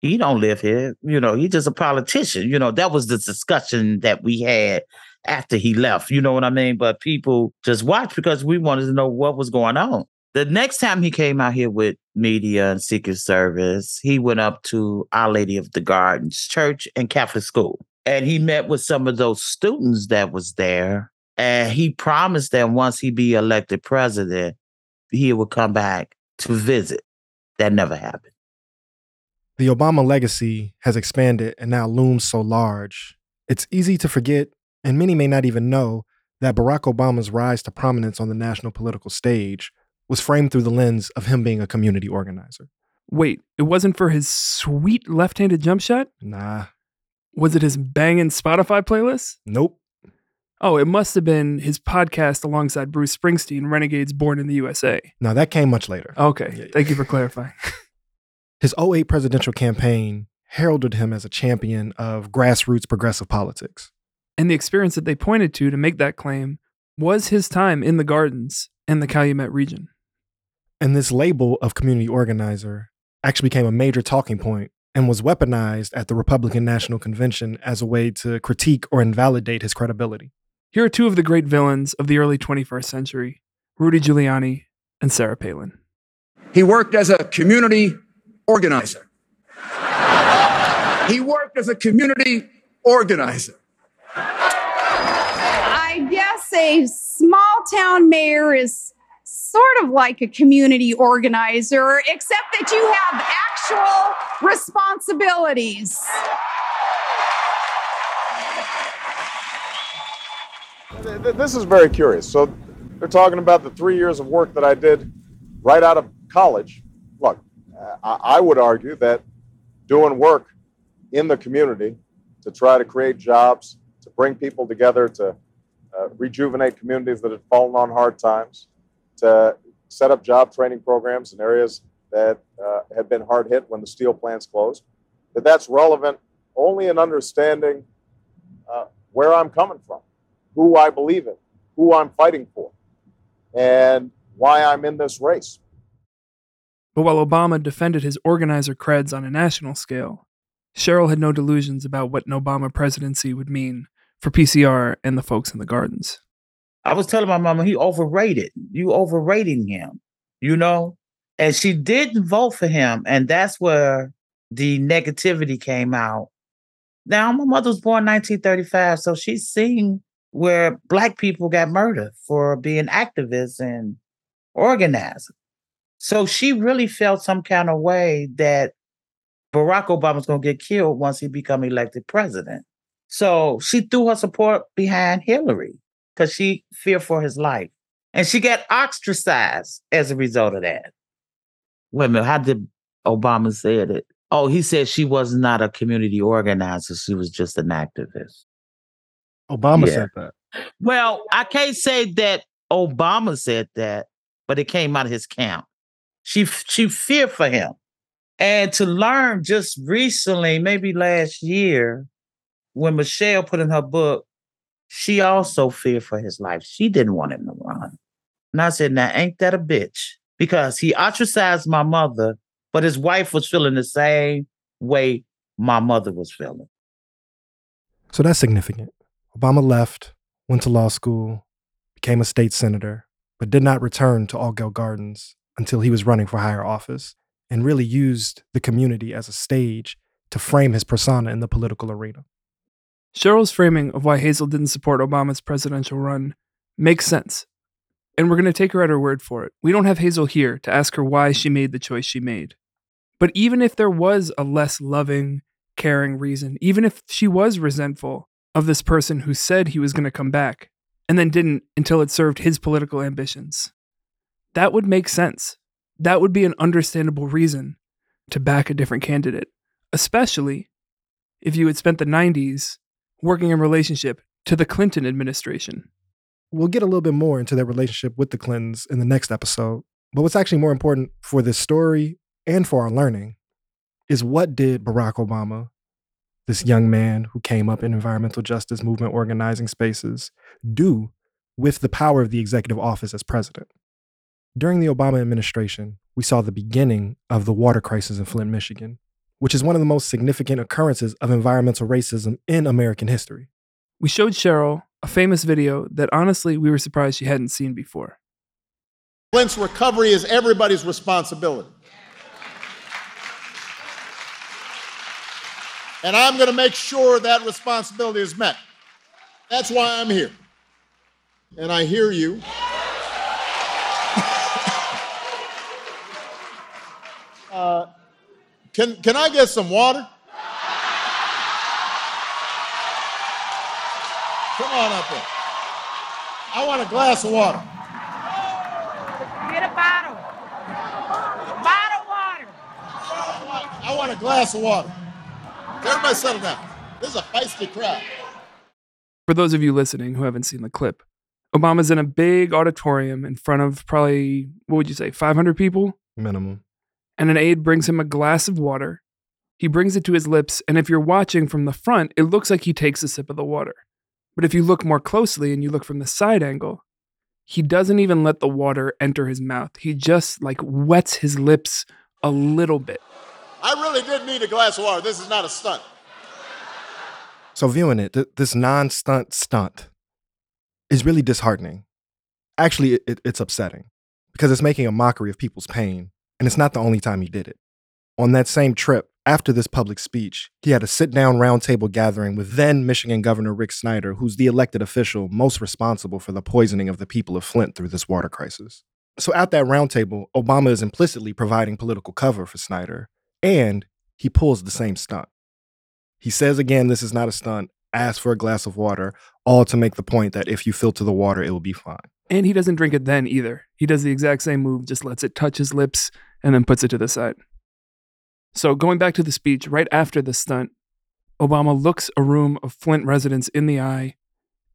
He don't live here. You know, he's just a politician. You know, that was the discussion that we had after he left. You know what I mean? But people just watched because we wanted to know what was going on. The next time he came out here with media and Secret Service, he went up to Our Lady of the Gardens Church and Catholic School. And he met with some of those students that was there. And he promised that once he be elected president, he would come back to visit. That never happened. The Obama legacy has expanded and now looms so large. It's easy to forget, and many may not even know, that Barack Obama's rise to prominence on the national political stage was framed through the lens of him being a community organizer. Wait, it wasn't for his sweet left handed jump shot? Nah. Was it his banging Spotify playlist? Nope. Oh, it must have been his podcast alongside Bruce Springsteen, Renegades Born in the USA. No, that came much later. Okay. Thank you for clarifying. His 08 presidential campaign heralded him as a champion of grassroots progressive politics. And the experience that they pointed to to make that claim was his time in the gardens and the Calumet region. And this label of community organizer actually became a major talking point and was weaponized at the Republican National Convention as a way to critique or invalidate his credibility. Here are two of the great villains of the early 21st century Rudy Giuliani and Sarah Palin. He worked as a community organizer. He worked as a community organizer. I guess a small town mayor is sort of like a community organizer, except that you have actual responsibilities. This is very curious. So they're talking about the three years of work that I did right out of college. Look, I would argue that doing work in the community to try to create jobs, to bring people together, to uh, rejuvenate communities that had fallen on hard times, to set up job training programs in areas that uh, had been hard hit when the steel plants closed, that that's relevant only in understanding uh, where I'm coming from, who I believe in, who I'm fighting for, and why I'm in this race. But while Obama defended his organizer creds on a national scale, Cheryl had no delusions about what an Obama presidency would mean for PCR and the folks in the gardens. I was telling my mama he overrated. You overrating him, you know? And she didn't vote for him. And that's where the negativity came out. Now, my mother was born 1935, so she's seen where black people got murdered for being activists and organizers. So she really felt some kind of way that Barack Obama's going to get killed once he become elected president. So she threw her support behind Hillary because she feared for his life. And she got ostracized as a result of that. Wait a minute, how did Obama say it? Oh, he said she was not a community organizer. She was just an activist. Obama yeah. said that. Well, I can't say that Obama said that, but it came out of his camp. She she feared for him. And to learn just recently, maybe last year, when Michelle put in her book, she also feared for his life. She didn't want him to run. And I said, now ain't that a bitch? Because he ostracized my mother, but his wife was feeling the same way my mother was feeling. So that's significant. Obama left, went to law school, became a state senator, but did not return to Altgeld Gardens until he was running for higher office and really used the community as a stage to frame his persona in the political arena. Cheryl's framing of why Hazel didn't support Obama's presidential run makes sense. and we're going to take her at her word for it. We don't have Hazel here to ask her why she made the choice she made. But even if there was a less loving, caring reason, even if she was resentful of this person who said he was going to come back and then didn't until it served his political ambitions, that would make sense. That would be an understandable reason to back a different candidate, especially if you had spent the 90s working in relationship to the Clinton administration. We'll get a little bit more into their relationship with the Clintons in the next episode. But what's actually more important for this story and for our learning is what did Barack Obama, this young man who came up in environmental justice movement organizing spaces, do with the power of the executive office as president? During the Obama administration, we saw the beginning of the water crisis in Flint, Michigan, which is one of the most significant occurrences of environmental racism in American history. We showed Cheryl a famous video that honestly we were surprised she hadn't seen before. Flint's recovery is everybody's responsibility. And I'm going to make sure that responsibility is met. That's why I'm here. And I hear you. Uh, can, can I get some water? Come on up here. I want a glass of water. Get a bottle. Bottle water. I want a glass of water. Everybody settle down. This is a feisty crowd. For those of you listening who haven't seen the clip, Obama's in a big auditorium in front of probably, what would you say, 500 people? Minimum. And an aide brings him a glass of water. He brings it to his lips, and if you're watching from the front, it looks like he takes a sip of the water. But if you look more closely and you look from the side angle, he doesn't even let the water enter his mouth. He just like wets his lips a little bit. I really did need a glass of water. This is not a stunt. So, viewing it, th- this non stunt stunt is really disheartening. Actually, it, it, it's upsetting because it's making a mockery of people's pain, and it's not the only time he did it. On that same trip, after this public speech, he had a sit down roundtable gathering with then Michigan Governor Rick Snyder, who's the elected official most responsible for the poisoning of the people of Flint through this water crisis. So, at that roundtable, Obama is implicitly providing political cover for Snyder, and he pulls the same stunt. He says again, this is not a stunt, ask for a glass of water, all to make the point that if you filter the water, it will be fine. And he doesn't drink it then either. He does the exact same move, just lets it touch his lips and then puts it to the side. So, going back to the speech, right after the stunt, Obama looks a room of Flint residents in the eye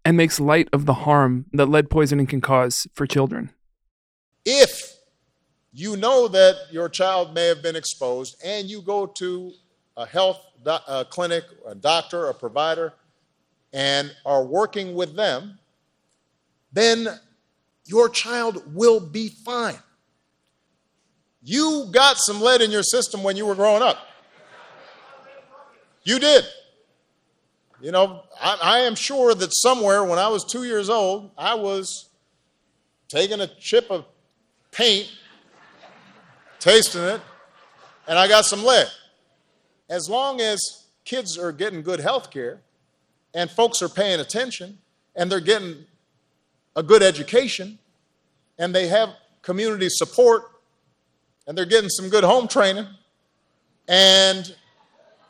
and makes light of the harm that lead poisoning can cause for children. If you know that your child may have been exposed and you go to a health do- a clinic, a doctor, a provider, and are working with them, then your child will be fine. You got some lead in your system when you were growing up. You did. You know, I, I, am sure that somewhere when I was two years old, I was taking a chip of paint, tasting it, and I got some lead. As long as kids are getting good health care and folks are paying attention and they're getting a good education and they have community support and they're getting some good home training and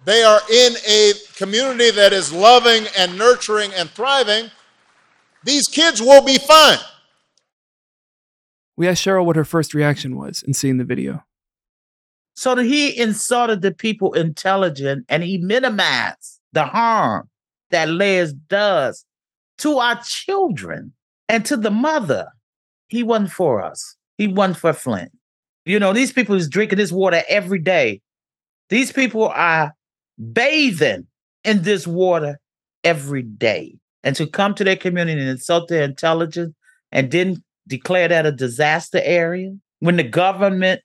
they are in a community that is loving and nurturing and thriving, these kids will be fine. We asked Cheryl what her first reaction was in seeing the video. So that he insulted the people intelligent and he minimized the harm that Les does to our children and to the mother. He wasn't for us. He wasn't for Flint. You know, these people is drinking this water every day. These people are bathing in this water every day. And to come to their community and insult their intelligence and then declare that a disaster area when the government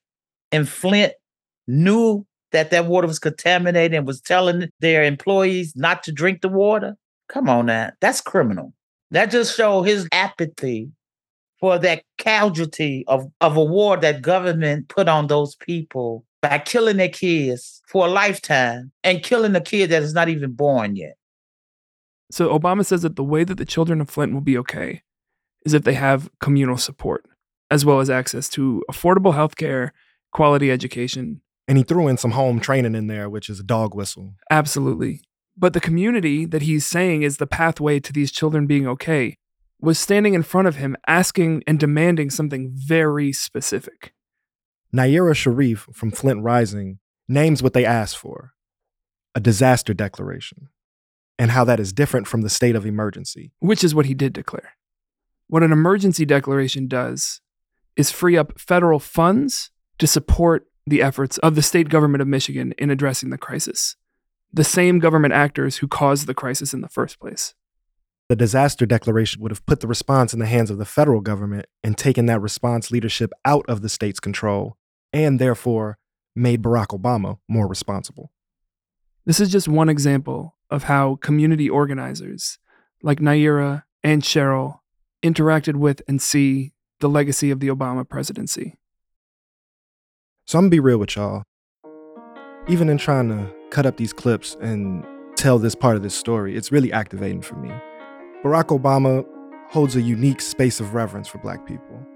in Flint knew that that water was contaminated and was telling their employees not to drink the water. Come on now, that's criminal. That just shows his apathy for that casualty of, of a war that government put on those people by killing their kids for a lifetime and killing a kid that is not even born yet. So Obama says that the way that the children of Flint will be okay is if they have communal support, as well as access to affordable health care, quality education. And he threw in some home training in there, which is a dog whistle. Absolutely. But the community that he's saying is the pathway to these children being okay was standing in front of him asking and demanding something very specific. Nayyirah Shariff from Flint Rising names what they asked for a disaster declaration, and how that is different from the state of emergency. Which is what he did declare. What an emergency declaration does is free up federal funds to support the efforts of the state government of Michigan in addressing the crisis, the same government actors who caused the crisis in the first place. The disaster declaration would have put the response in the hands of the federal government and taken that response leadership out of the state's control, and therefore made Barack Obama more responsible. This is just one example of how community organizers like Nayyirah and Cheryl interacted with and see the legacy of the Obama presidency. So I'm gonna be real with y'all. Even in trying to cut up these clips and tell this part of this story, it's really activating for me. Barack Obama holds a unique space of reverence for black people.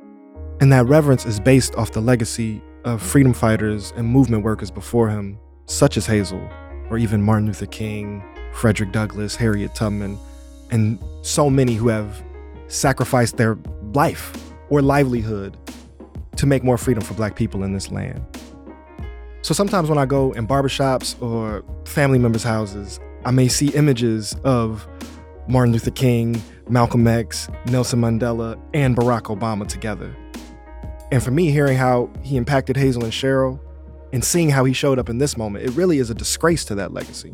And that reverence is based off the legacy of freedom fighters and movement workers before him, such as Hazel, or even Martin Luther King, Frederick Douglass, Harriet Tubman, and so many who have sacrificed their life or livelihood to make more freedom for black people in this land. So sometimes when I go in barbershops or family members' houses, I may see images of Martin Luther King, Malcolm X, Nelson Mandela, and Barack Obama together. And for me, hearing how he impacted Hazel and Cheryl and seeing how he showed up in this moment, it really is a disgrace to that legacy.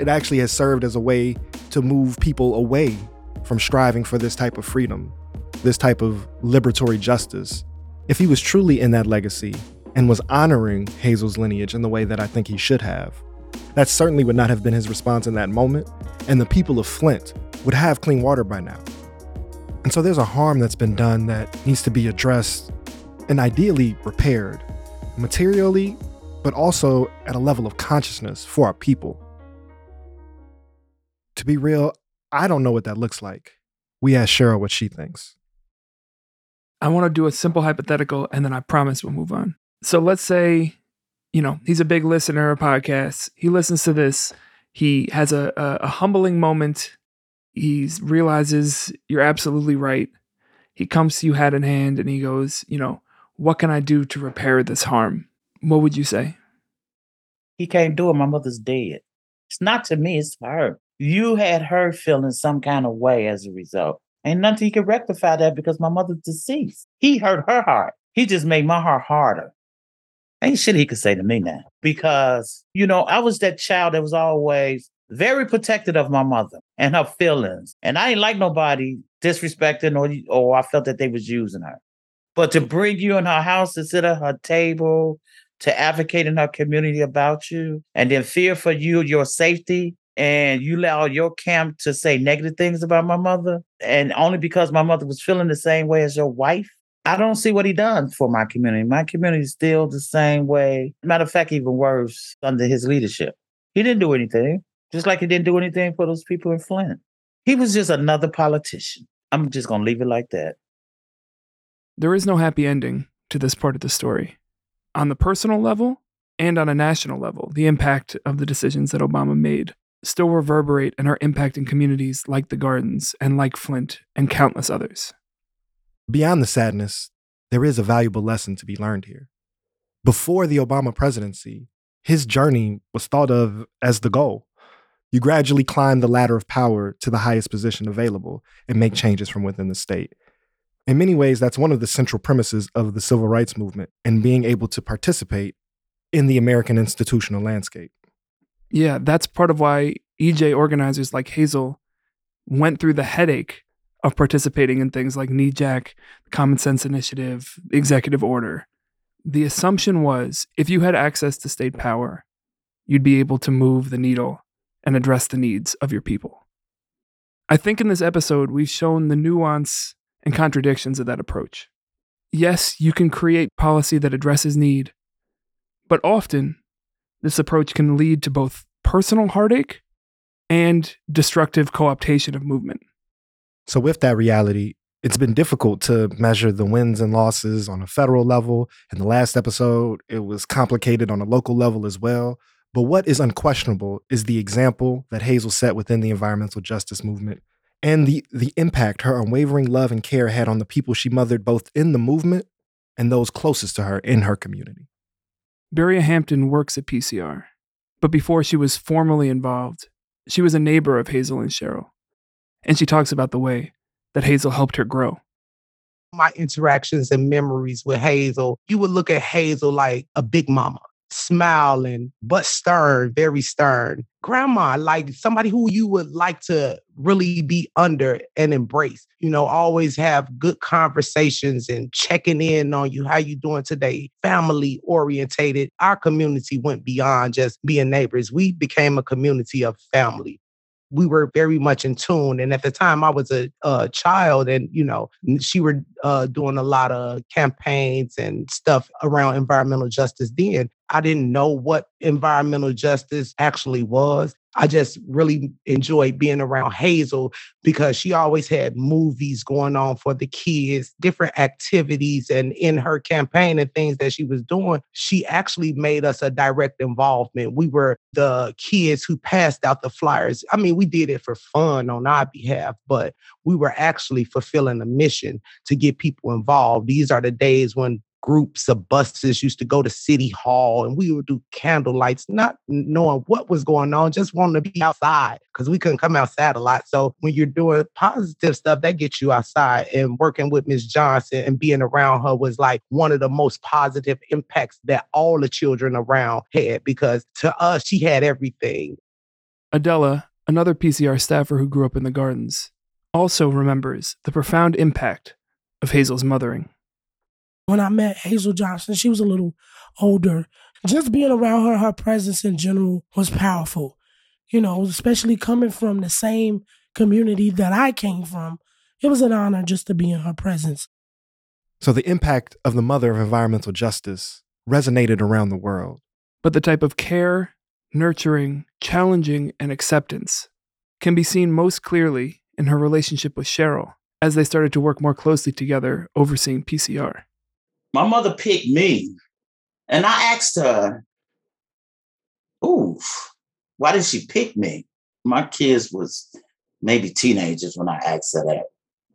It actually has served as a way to move people away from striving for this type of freedom, this type of liberatory justice. If he was truly in that legacy and was honoring Hazel's lineage in the way that I think he should have, that certainly would not have been his response in that moment, and the people of Flint would have clean water by now. And so there's a harm that's been done that needs to be addressed and ideally repaired materially, but also at a level of consciousness for our people. To be real, I don't know what that looks like. We asked Cheryl what she thinks. I want to do a simple hypothetical and then I promise we'll move on. So let's say, you know, he's a big listener of podcasts. He listens to this. He has a, a, a humbling moment. He realizes you're absolutely right. He comes to you hat in hand and he goes, you know, what can I do to repair this harm? What would you say? He can't do it. My mother's dead. It's not to me, it's to her. You had her feeling some kind of way as a result. Ain't nothing he could rectify that because my mother's deceased. He hurt her heart. He just made my heart harder. Ain't shit he could say to me now. Because, you know, I was that child that was always very protected of my mother and her feelings. And I ain't like nobody disrespecting or or I felt that they was using her. But to bring you in her house to sit at her table, to advocate in her community about you, and then fear for you, your safety, and you allow your camp to say negative things about my mother, and only because my mother was feeling the same way as your wife. I don't see what he done for my community. My community is still the same way. Matter of fact, even worse under his leadership. He didn't do anything, just like he didn't do anything for those people in Flint. He was just another politician. I'm just going to leave it like that. There is no happy ending to this part of the story. On the personal level and on a national level, the impact of the decisions that Obama made still reverberate and are impacting communities like the Gardens and like Flint and countless others. Beyond the sadness, there is a valuable lesson to be learned here. Before the Obama presidency, his journey was thought of as the goal. You gradually climb the ladder of power to the highest position available and make changes from within the state. In many ways, that's one of the central premises of the civil rights movement and being able to participate in the American institutional landscape. Yeah, that's part of why EJ organizers like Hazel went through the headache of participating in things like NEJAC, Common Sense Initiative, Executive Order. The assumption was if you had access to state power, you'd be able to move the needle and address the needs of your people. I think in this episode, we've shown the nuance and contradictions of that approach. Yes, you can create policy that addresses need, but often this approach can lead to both personal heartache and destructive co optation of movement. So, with that reality, It's been difficult to measure the wins and losses on a federal level. In the last episode, it was complicated on a local level as well. But what is unquestionable is the example that Hazel set within the environmental justice movement and the, the impact her unwavering love and care had on the people she mothered both in the movement and those closest to her in her community. Beria Hampton works at PCR, but before she was formally involved, she was a neighbor of Hazel and Cheryl. And she talks about the way that Hazel helped her grow. My interactions and memories with Hazel, you would look at Hazel like a big mama, smiling, but stern, very stern. Grandma, like somebody who you would like to really be under and embrace. You know, always have good conversations and checking in on you. How you doing today? Family orientated. Our community went beyond just being neighbors. We became a community of family we were very much in tune. And at the time, I was a, a child, and you know, she were uh, doing a lot of campaigns and stuff around environmental justice. Then I didn't know what environmental justice actually was. I just really enjoyed being around Hazel because she always had movies going on for the kids, different activities. And in her campaign and things that she was doing, she actually made us a direct involvement. We were the kids who passed out the flyers. I mean, we did it for fun on our behalf, but we were actually fulfilling a mission to get people involved. These are the days when groups of buses used to go to City Hall and we would do candle lights, not knowing what was going on, just wanting to be outside because we couldn't come outside a lot. So when you're doing positive stuff, that gets you outside. And working with Miss Johnson and being around her was like one of the most positive impacts that all the children around had because to us, she had everything. Adela, another PCR staffer who grew up in the gardens, also remembers the profound impact of Hazel's mothering. When I met Hazel Johnson, she was a little older. Just being around her, her presence in general was powerful. You know, especially coming from the same community that I came from. It was an honor just to be in her presence. So the impact of the mother of environmental justice resonated around the world. But the type of care, nurturing, challenging, and acceptance can be seen most clearly in her relationship with Cheryl as they started to work more closely together overseeing PCR my mother picked me. And I asked her, Ooh, why did she pick me? My kids was maybe teenagers when I asked her that.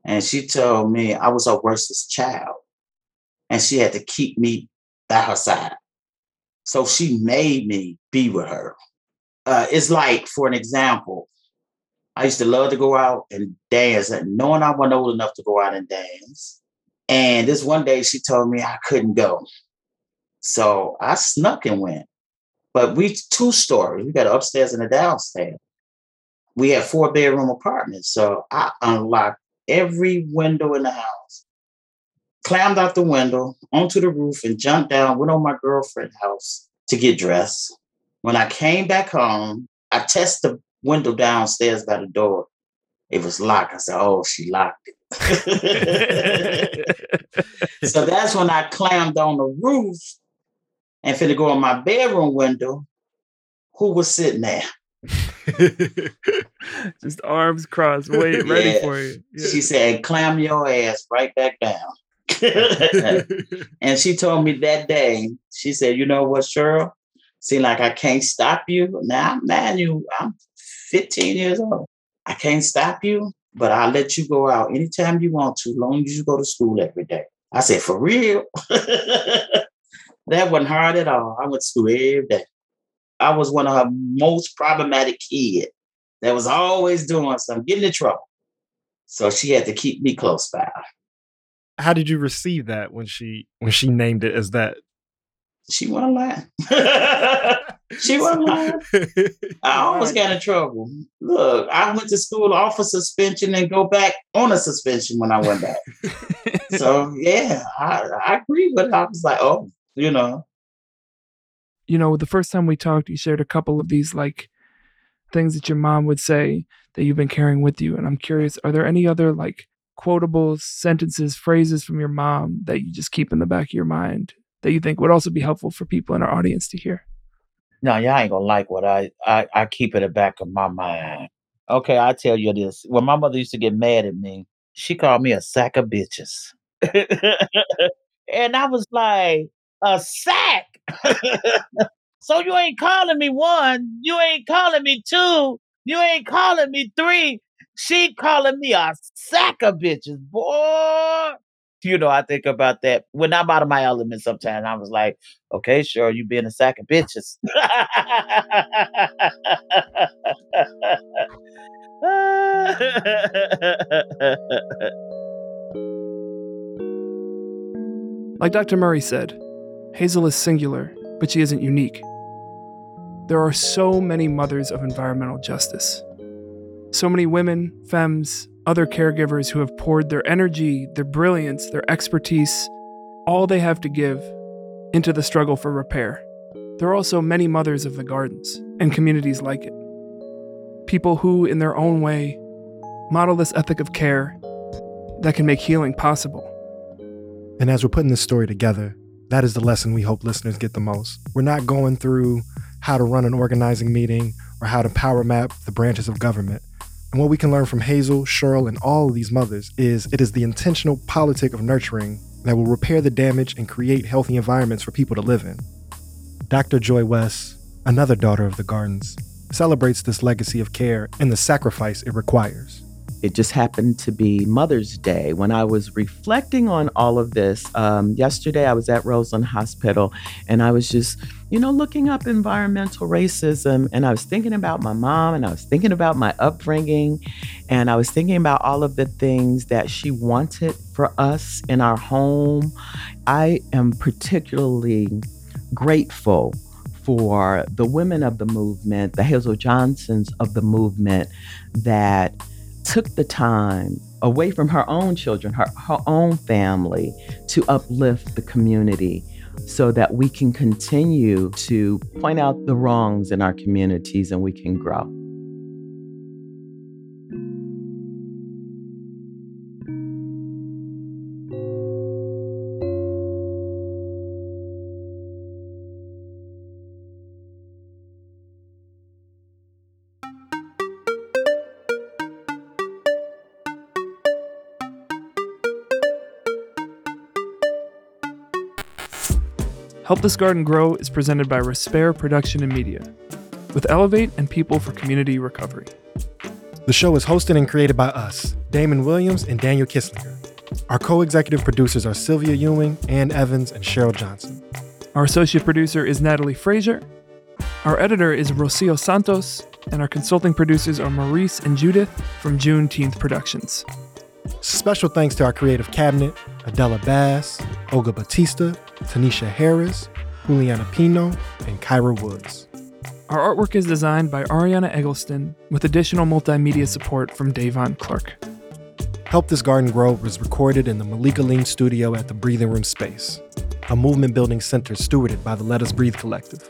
And she told me I was her worstest child. And she had to keep me by her side. So she made me be with her. Uh, it's like, for an example, I used to love to go out and dance, and knowing I wasn't old enough to go out and dance. And this one day she told me I couldn't go. So I snuck and went. But we two stories. We got upstairs and a downstairs. We had four bedroom apartments. So I unlocked every window in the house, climbed out the window onto the roof and jumped down, went on my girlfriend's house to get dressed. When I came back home, I tested the window downstairs by the door. It was locked. I said, Oh, she locked it. so that's when I climbed on the roof and finna go in my bedroom window. Who was sitting there? Just arms crossed, waiting, yeah. for you. Yeah. She said, climb your ass right back down. and she told me that day, she said, you know what, Cheryl? Seem like I can't stop you. Now, man, you I'm 15 years old. I can't stop you but I'll let you go out anytime you want to, long as you go to school every day. I said, for real? that wasn't hard at all. I went to school every day. I was one of her most problematic kids that was always doing something, getting in trouble. So she had to keep me close by. How did you receive that when she when she named it as that? She wasn't lying. She wasn't lying. I almost got in trouble. Look, I went to school off a suspension and go back on a suspension when I went back. so yeah, I, I agree with it. I was like, oh, you know. You know, the first time we talked, you shared a couple of these like things that your mom would say that you've been carrying with you. And I'm curious, are there any other like quotable sentences, phrases from your mom that you just keep in the back of your mind that you think would also be helpful for people in our audience to hear? No, y'all ain't gonna like what I, I I keep in the back of my mind. Okay, I tell you this. When my mother used to get mad at me, She called me a sack of bitches. and I was like, a sack. so you ain't calling me one, you ain't calling me two, you ain't calling me three. She calling me a sack of bitches, boy. You know, I think about that when I'm out of my element sometimes. I was like, okay, sure, you being a sack of bitches. Like Dr. Murray said, Hazel is singular, but she isn't unique. There are so many mothers of environmental justice. So many women, femmes, other caregivers who have poured their energy, their brilliance, their expertise, all they have to give into the struggle for repair. There are also many mothers of the gardens and communities like it. People who, in their own way, model this ethic of care that can make healing possible. And as we're putting this story together, that is the lesson we hope listeners get the most. We're not going through how to run an organizing meeting or how to power map the branches of government. And what we can learn from Hazel, Cheryl, and all of these mothers is it is the intentional politic of nurturing that will repair the damage and create healthy environments for people to live in. Dr. Joy West, another daughter of the gardens, celebrates this legacy of care and the sacrifice it requires. It just happened to be Mother's Day when I was reflecting on all of this. Um, yesterday, I was at Roseland Hospital and I was just, you know, looking up environmental racism. And I was thinking about my mom and I was thinking about my upbringing. And I was thinking about all of the things that she wanted for us in our home. I am particularly grateful for the women of the movement, the Hazel Johnsons of the movement that took the time away from her own children, her, her own family, to uplift the community so that we can continue to point out the wrongs in our communities and we can grow. Help This Garden Grow is presented by Respair Production and Media, with Elevate and People for Community Recovery. The show is hosted and created by us, Damon Williams and Daniel Kisslinger. Our co executive producers are Sylvia Ewing, Ann Evans, and Cheryl Johnson. Our associate producer is Natalie Frazier. Our editor is Rocio Santos, and our consulting producers are Maurice and Judith from Juneteenth Productions. Special thanks to our creative cabinet Adela Bass, Olga Bautista, Tanisha Harris, Juliana Pino, and Kyra Woods. Our artwork is designed by Ariana Eggleston with additional multimedia support from Davon Clark. Help This Garden Grow was recorded in the Malika Lean studio at the Breathing Room Space, a movement building center stewarded by the Let Us Breathe Collective.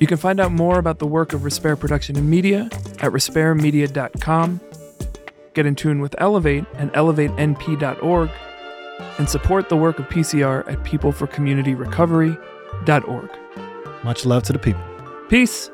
You can find out more about the work of Respair Production and Media at respairmedia.com. Get in tune with Elevate and elevatenp.org and support the work of PCR at peopleforcommunityrecovery.org. Much love to the people. Peace.